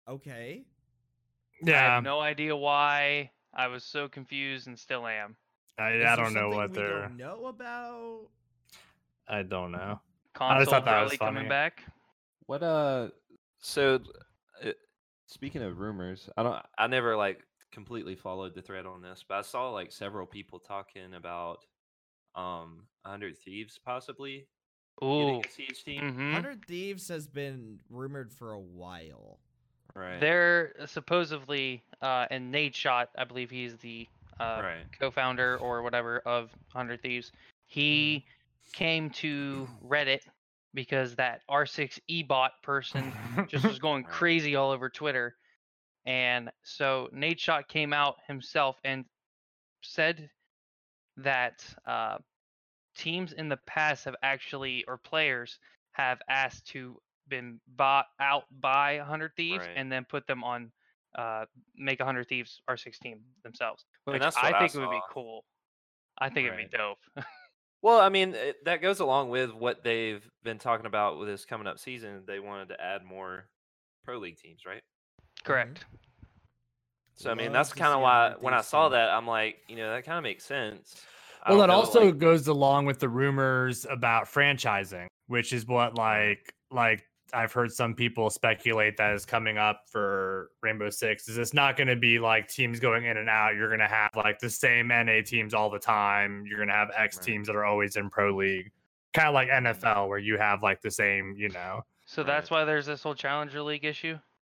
Okay. Yeah. I have no idea why. I was so confused and still am. I, I don't know what they're. don't know about. I don't know. Console thought that was probably coming back. What uh so, uh, speaking of rumors, I don't I never like completely followed the thread on this, but I saw like several people talking about um 100 Thieves possibly Ooh. getting a siege team. hmm Hundred Thieves has been rumored for a while. Right. They're supposedly, uh, and Nadeshot, I believe he's the uh, right. co-founder or whatever of Hundred Thieves. He came to Reddit because that R6 ebot person just was going crazy all over Twitter. And so Nadeshot came out himself and said that uh, teams in the past have actually, or players have asked to been bought out by 100 Thieves Right. and then put them on, uh, make 100 Thieves R6 team themselves, which that's I think I would be cool. I think it'd be dope. Well, I mean, it, that goes along with what they've been talking about with this coming up season. They wanted to add more pro league teams, right? Mm-hmm. Correct. So I mean, Love that's to kind of a why 100 when I saw team. that, I'm like, you know, that kind of makes sense. I Well, don't that know, also like- goes along with the rumors about franchising, which is what mm-hmm. like like I've heard some people speculate that is coming up for Rainbow Six. Is it's not going to be like teams going in and out? You're going to have like the same NA teams all the time. You're going to have X Right. teams that are always in pro league, kind of like mm-hmm. NFL, where you have like the same. You know, So Right. that's why there's this whole Challenger League issue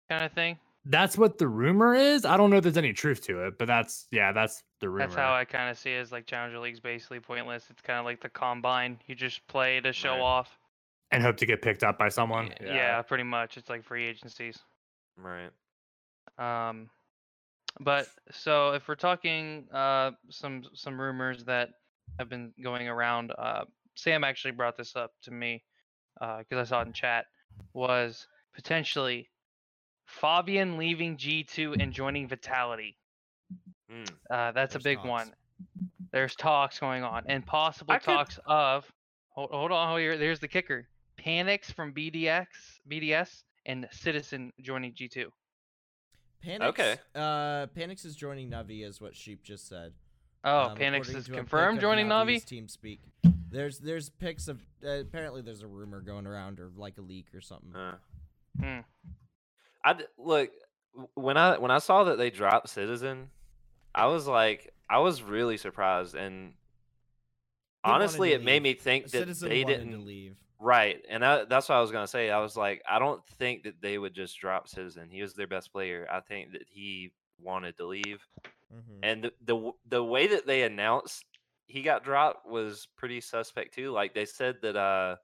kind of thing. that's what the rumor is. I don't know if there's any truth to it, but that's yeah, that's the rumor. That's how I kind of see it. Is like Challenger League's basically pointless. It's kind of like the combine. You just play to show Right. off. And hope to get picked up by someone. Y- yeah. pretty much. It's like free agencies. right. Um, but so if we're talking uh some some rumors that have been going around, uh, Sam actually brought this up to me because I saw it in chat. Was potentially Fabian leaving G2 and joining Vitality. Mm. Uh, that's There's a big talks. one. There's talks going on, and possible I could- talks of. Hold, hold on, hold here. There's the kicker. Panix from BDX, BDS, and Citizen joining G2. Panix, Okay. Uh, Panix is joining Navi, is what Sheep just said. Oh, um, Panix is to a pic confirmed joining Navi. Team speak. There's there's pics of uh, apparently there's a rumor going around or like a leak or something. Uh. Hmm. I look when I when I saw that they dropped Citizen, I was like, I was really surprised, and He honestly, to it made me think that Citizen they didn't. to leave. Right, and that, that's what I was gonna say. I was like, I don't think that they would just drop Citizen. He was their best player. I think that he wanted to leave, Mhm. and the the, the way that they announced he got dropped was pretty suspect too. Like they said that uh,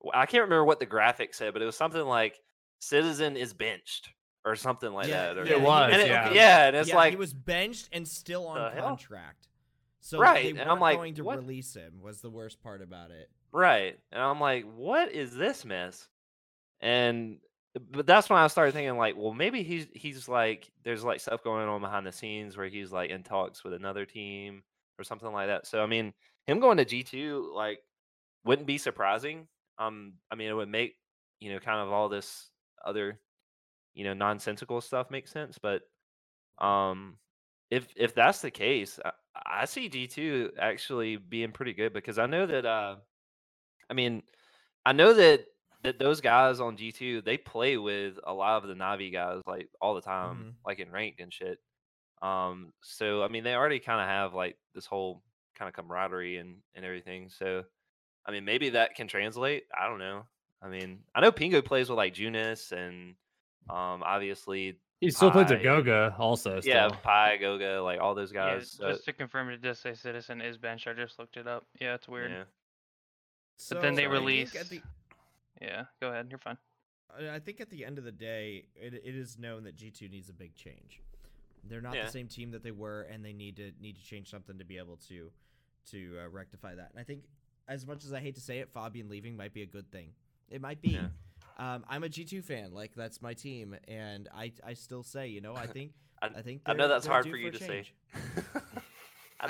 w- I can't remember what the graphic said, but it was something like Citizen is benched or something like Yeah, that. Or, yeah, It was, and it- yeah. yeah, and it's yeah, like he was benched and still on the hell? contract. So Right, they and weren't I'm like, going to what? release him. Was the worst part about it. Right. And I'm like, what is this mess? And but that's when I started thinking like, well, maybe he's he's like there's like stuff going on behind the scenes where he's like in talks with another team or something like that. So I mean, him going to G2 like wouldn't be surprising. Um I mean, it would make, you know, kind of all this other you know nonsensical stuff makes sense. But um, if if that's the case, I, I see G two actually being pretty good because I know that uh, I mean, I know that that those guys on G two they play with a lot of the Navi guys like all the time, Mhm. like in ranked and shit. Um, so I mean, they already kind of have like this whole kind of camaraderie and and everything. So, I mean, maybe that can translate. I don't know. I mean, I know Pengu plays with like Junis and um, obviously, He still plays I- at Goga also. yeah, still. Pi, Goga, like all those Yeah, guys. so, just to confirm, it does say Citizen is bench. I just looked it up. Yeah, it's weird. yeah. But then they So I think release- the, Yeah, go ahead. You're fine. I I think at the end of the day, it, it is known that G two needs a big change. They're not Yeah. the same team that they were, and they need to need to change something to be able to to uh, rectify that. And I think, as much as I hate to say it, Fabian leaving might be a good thing. It might be. Yeah. Um, I'm a G two fan, like that's my team, and I I still say, you know, I think I- I think I know that's hard for you a to say.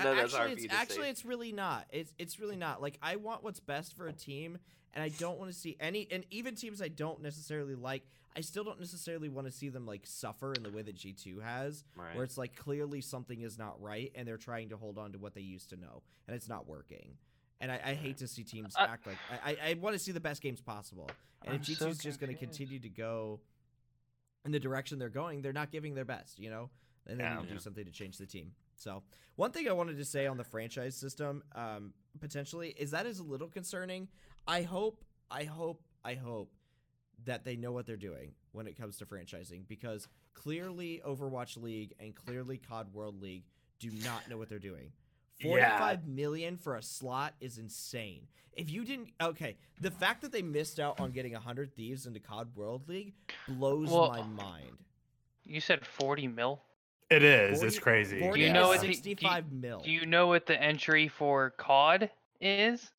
I know that's actually, hard for it's, you to actually, say. it's really not. It's it's really not. Like I want what's best for a team, and I don't want to see any. And even teams I don't necessarily like, I still don't necessarily want to see them like suffer in the way that G two has, Right. where it's like clearly something is not right, and they're trying to hold on to what they used to know, and it's not working. And I, I hate to see teams I- act like I, I, want to see the best games possible. And I'm if G 2 is just going to continue to go in the direction they're going, they're not giving their best, you know? And they Yeah. need to do something to change the team. So, one thing I wanted to say on the franchise system, um, potentially, is that is a little concerning. I hope, I hope, I hope that they know what they're doing when it comes to franchising because clearly Overwatch League and clearly COD World League do not know what they're doing. Yeah. Forty-five million for a slot is insane. If you didn't, okay, the fact that they missed out on getting hundred thieves into COD World League blows Well, my mind. You said 40 mil. It is. It's crazy. 40 Do you know what the- do you- sixty-five mil? Do you know what the entry for COD is?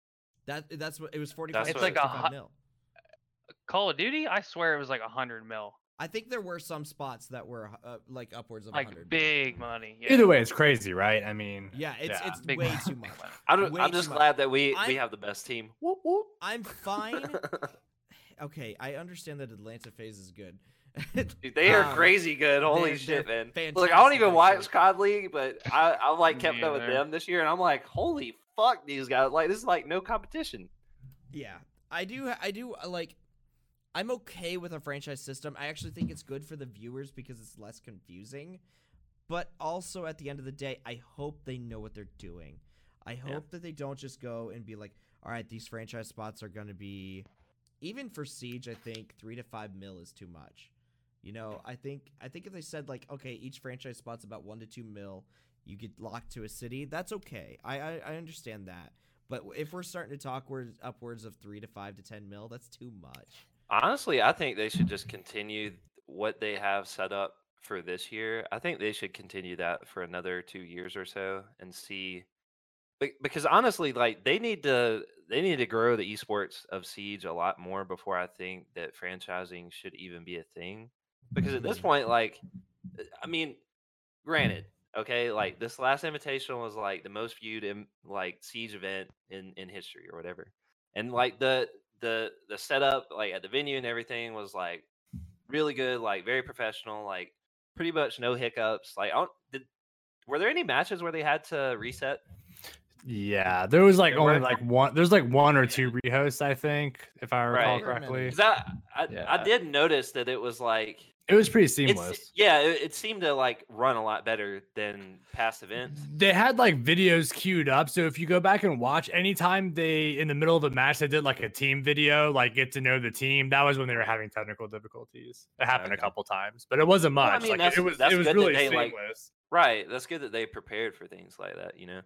that that's what it was. Forty-five. That's It's like a 65 hu- mil. Call of Duty? I swear it was like a 100 mil. I think there were some spots that were uh, like upwards of Like 100 mil. big money. Yeah. Either way, it's crazy, right? I mean, Yeah, it's Yeah. it's Big way money, too much. I don't, way I'm too just much. glad that we I'm- we have the best team. Whoop, whoop. I'm fine. okay, I understand that Atlanta FaZe is good. Dude, they are Um, crazy good. Holy they're- shit, they're man! Look, I don't even watch actually. COD League, but I I like Me kept up with either. them this year, and I'm like, holy fuck, these guys! Like this is like no competition. Yeah, I do. I do uh, like. I'm okay with a franchise system. I actually think it's good for the viewers because it's less confusing. But also, at the end of the day, I hope they know what they're doing. I hope that they don't just go and be like, "All right, these franchise spots are going to be." Even for Siege, I think three to five mil is too much. You know, I think I think if they said like, okay, each franchise spot's about one to two mil, you get locked to a city. That's okay. I I, I understand that. But if we're starting to talk words upwards of three to five to ten mil, that's too much. Honestly, I think they should just continue what they have set up for this year. I think they should continue that for another two years or so and see. be- Because honestly, like they need to they need to grow the esports of Siege a lot more before I think that franchising should even be a thing. Because at this Mhm. point, like, uh, I mean, granted, okay, like this last invitation was like the most viewed in like Siege event in in history or whatever, and like the the the setup like at the venue and everything was like really good, like very professional, like pretty much no hiccups. Like, I don't, did were there any matches where they had to reset? yeah, there was like There only were- like one. There's like one or two rehosts, I think, if I recall Right. correctly. Because I I, I did notice that it was like It was pretty it's seamless. yeah, it, it seemed to like run a lot better than past events. They had like videos queued up, so if you go back and watch, anytime they in the middle of a match they did like a team video, like get to know the team. That was when they were having technical difficulties. It happened a couple times, but it wasn't Well, I mean, like that's- it was, that's it was really they, like, seamless. Right. That's good that they prepared for things like that, you know.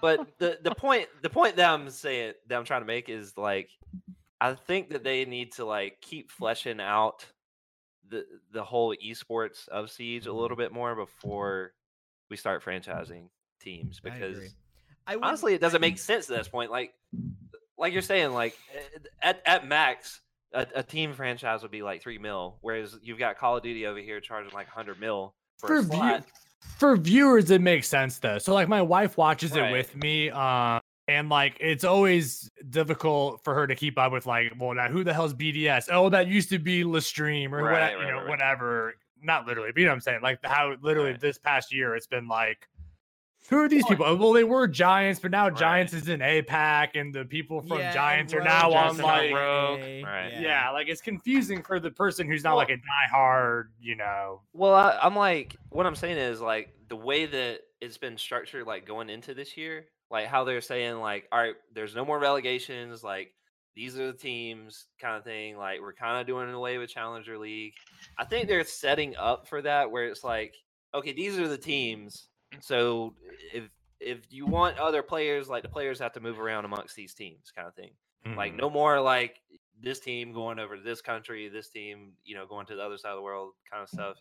But the the point the point that I'm saying that I'm trying to make is like I think that they need to like keep fleshing out the the whole esports of Siege a little bit more before we start franchising teams because I would, honestly it doesn't make sense at this point like like you're saying like eh, at at max a, a team franchise would be like 3 mil whereas you've got Call of Duty over here charging like 100 mil for, For a view- For viewers, it makes sense though. So like my wife watches Right. it with me. Um, And like it's always difficult for her to keep up with like, well, now who the hell's BDS? Oh, that used to be Lestream or Right, what, right, you know, right, right. whatever. Not literally, but you know what I'm saying? Like how literally Right. this past year it's been like, who are these people? Well, they were Giants, but now Right. Giants is in APAC, and the people from Yeah, Giants are now on Giants are like, Rogue. Right. yeah. like it's confusing for the person who's not Well- like a diehard, you know. Well, I, I'm like, what I'm saying is like the way that it's been structured, like going into this year, like how they're saying, like, all right, there's no more relegations, like these are the teams, kind of thing. Like we're kind of doing away with Challenger League. I think they're setting up for that, where it's like, okay, these are the teams. So if if you want other players, like the players have to move around amongst these teams, kind of thing. Like Mhm. no more like this team going over to this country, this team, you know, going to the other side of the world kind of stuff.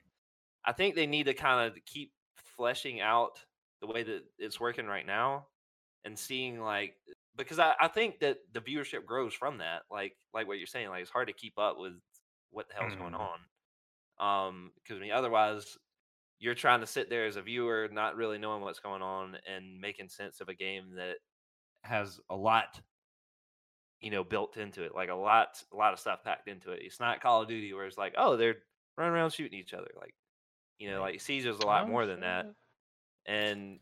I think they need to kind of keep fleshing out the way that it's working right now and seeing like because I, I think that the viewership grows from that. Like like what you're saying, like it's hard to keep up with what the hell's going Mhm. on. Um, because I mean otherwise you're trying to sit there as a viewer, not really knowing what's going on and making sense of a game that has a lot you know built into it like a lot a lot of stuff packed into it it's not call of duty where it's like oh they're running around shooting each other like you know like is a lot Oh, more than that and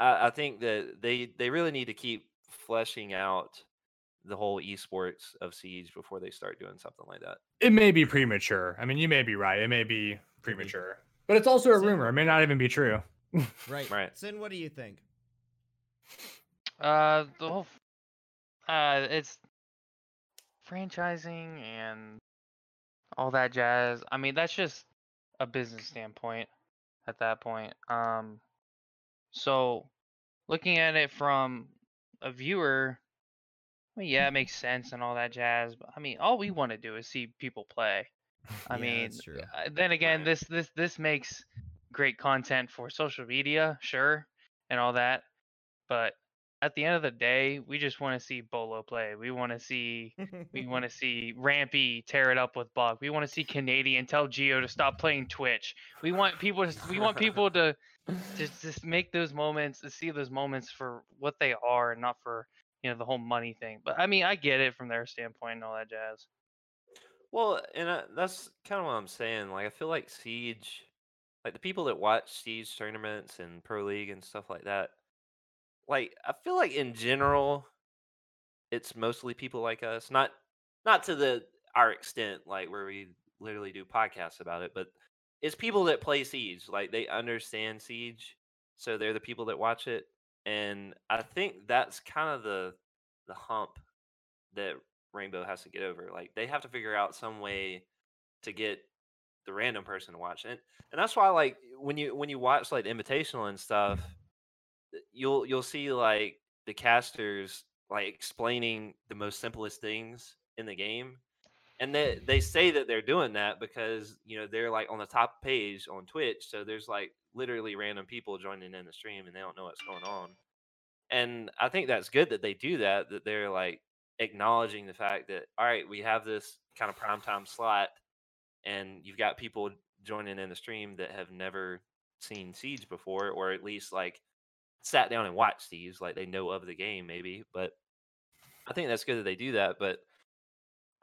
I, I think that they they really need to keep fleshing out the whole esports of siege before they start doing something like that it may be premature. I mean, you may be right. It may be premature, but it's also a Same. rumor. It may not even be true. Right. Right. Sin, what do you think? Uh, the whole, uh, it's franchising and all that jazz. I mean, that's just a business standpoint at that point. Um, so looking at it from a viewer, I mean, yeah, it makes sense and all that jazz. But I mean, all we want to do is see people play. I Yeah, mean, uh, then again, Right. this this this makes great content for social media, sure, and all that. But at the end of the day, we just want to see Beaulo play. We want to see we want to see Rampy tear it up with Buck. We want to see Canadian tell Geo to stop playing Twitch. We want people to we want people to just just make those moments see those moments for what they are and not for you know the whole money thing. But I mean, I get it from their standpoint and all that jazz. Well, and uh, that's kind of what I'm saying. Like, I feel like Siege, like the people that watch Siege tournaments and Pro League and stuff like that, like I feel like in general, it's mostly people like us. Not, not to the our extent, like where we literally do podcasts about it, but it's people that play Siege. Like they understand Siege, so they're the people that watch it. And I think that's kind of the the hump that Rainbow has to get over. Like they have to figure out some way to get the random person to watch it. And that's why like when you when you watch like invitational and stuff, you'll you'll see like the casters like explaining the most simplest things in the game. And they they say that they're doing that because, you know, they're like on the top page on Twitch, so there's like literally random people joining in the stream and they don't know what's going on. And I think that's good that they do that that they're like acknowledging the fact that all right, we have this kind of primetime slot, and you've got people joining in the stream that have never seen Siege before, or at least like sat down and watched Siege, like they know of the game, maybe. But I think that's good that they do that. But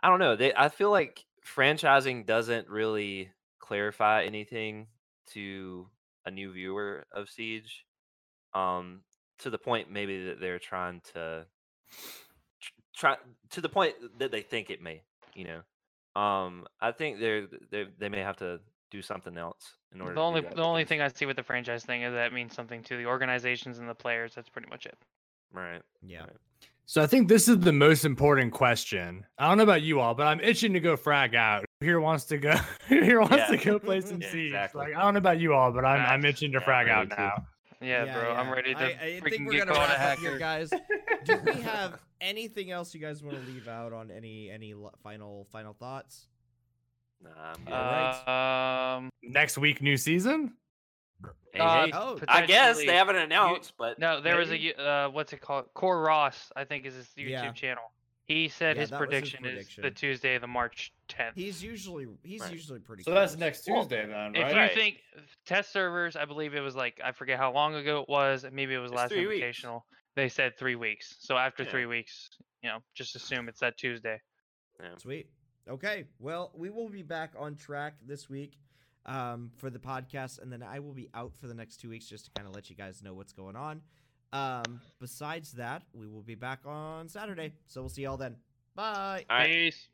I don't know. They I feel like franchising doesn't really clarify anything to a new viewer of Siege. Um, to the point maybe that they're trying to try to the point that they think it may you know um i think they're they they may have to do something else in order The only the only thing I see with the franchise thing is that it means something to the organizations and the players. That's pretty much it. right Yeah. Right. So I think this is the most important question. I don't know about you all, but I'm itching to go frag out. Who Here wants to go. Who Here wants Yeah. to go play some Yeah, Siege. exactly. Like I don't know about you all, but I'm I'm itching to Yeah, frag out too. now. Yeah, bro, I'm ready to I, I freaking think we're get gonna called a wrap up here, hacker. guys. Do we have anything else you guys want to leave out on any any final final thoughts? nah, I'm good. Alright. Um, Next week, new season. Hey, uh, Oh, i guess they haven't announced but No, there was a uh, what's it called? Coreross, I think, is his YouTube Yeah. channel. He said Yeah, his that was his prediction, is prediction. the Tuesday, the March 10th. He's usually he's Right. usually pretty. So that's close. next Well, Tuesday then, if you Right. think test servers, I believe it was like I forget how long ago it was. Maybe it was It's last three weeks. invitational. they said three weeks. So after Yeah. three weeks, you know, just assume it's that Tuesday. Yeah. Sweet. Okay. Well, we will be back on track this week um, for the podcast, and then I will be out for the next two weeks just to kind of let you guys know what's going on. Um, besides that, we will be back on Saturday. So we'll see y'all then. Bye. All right. Peace.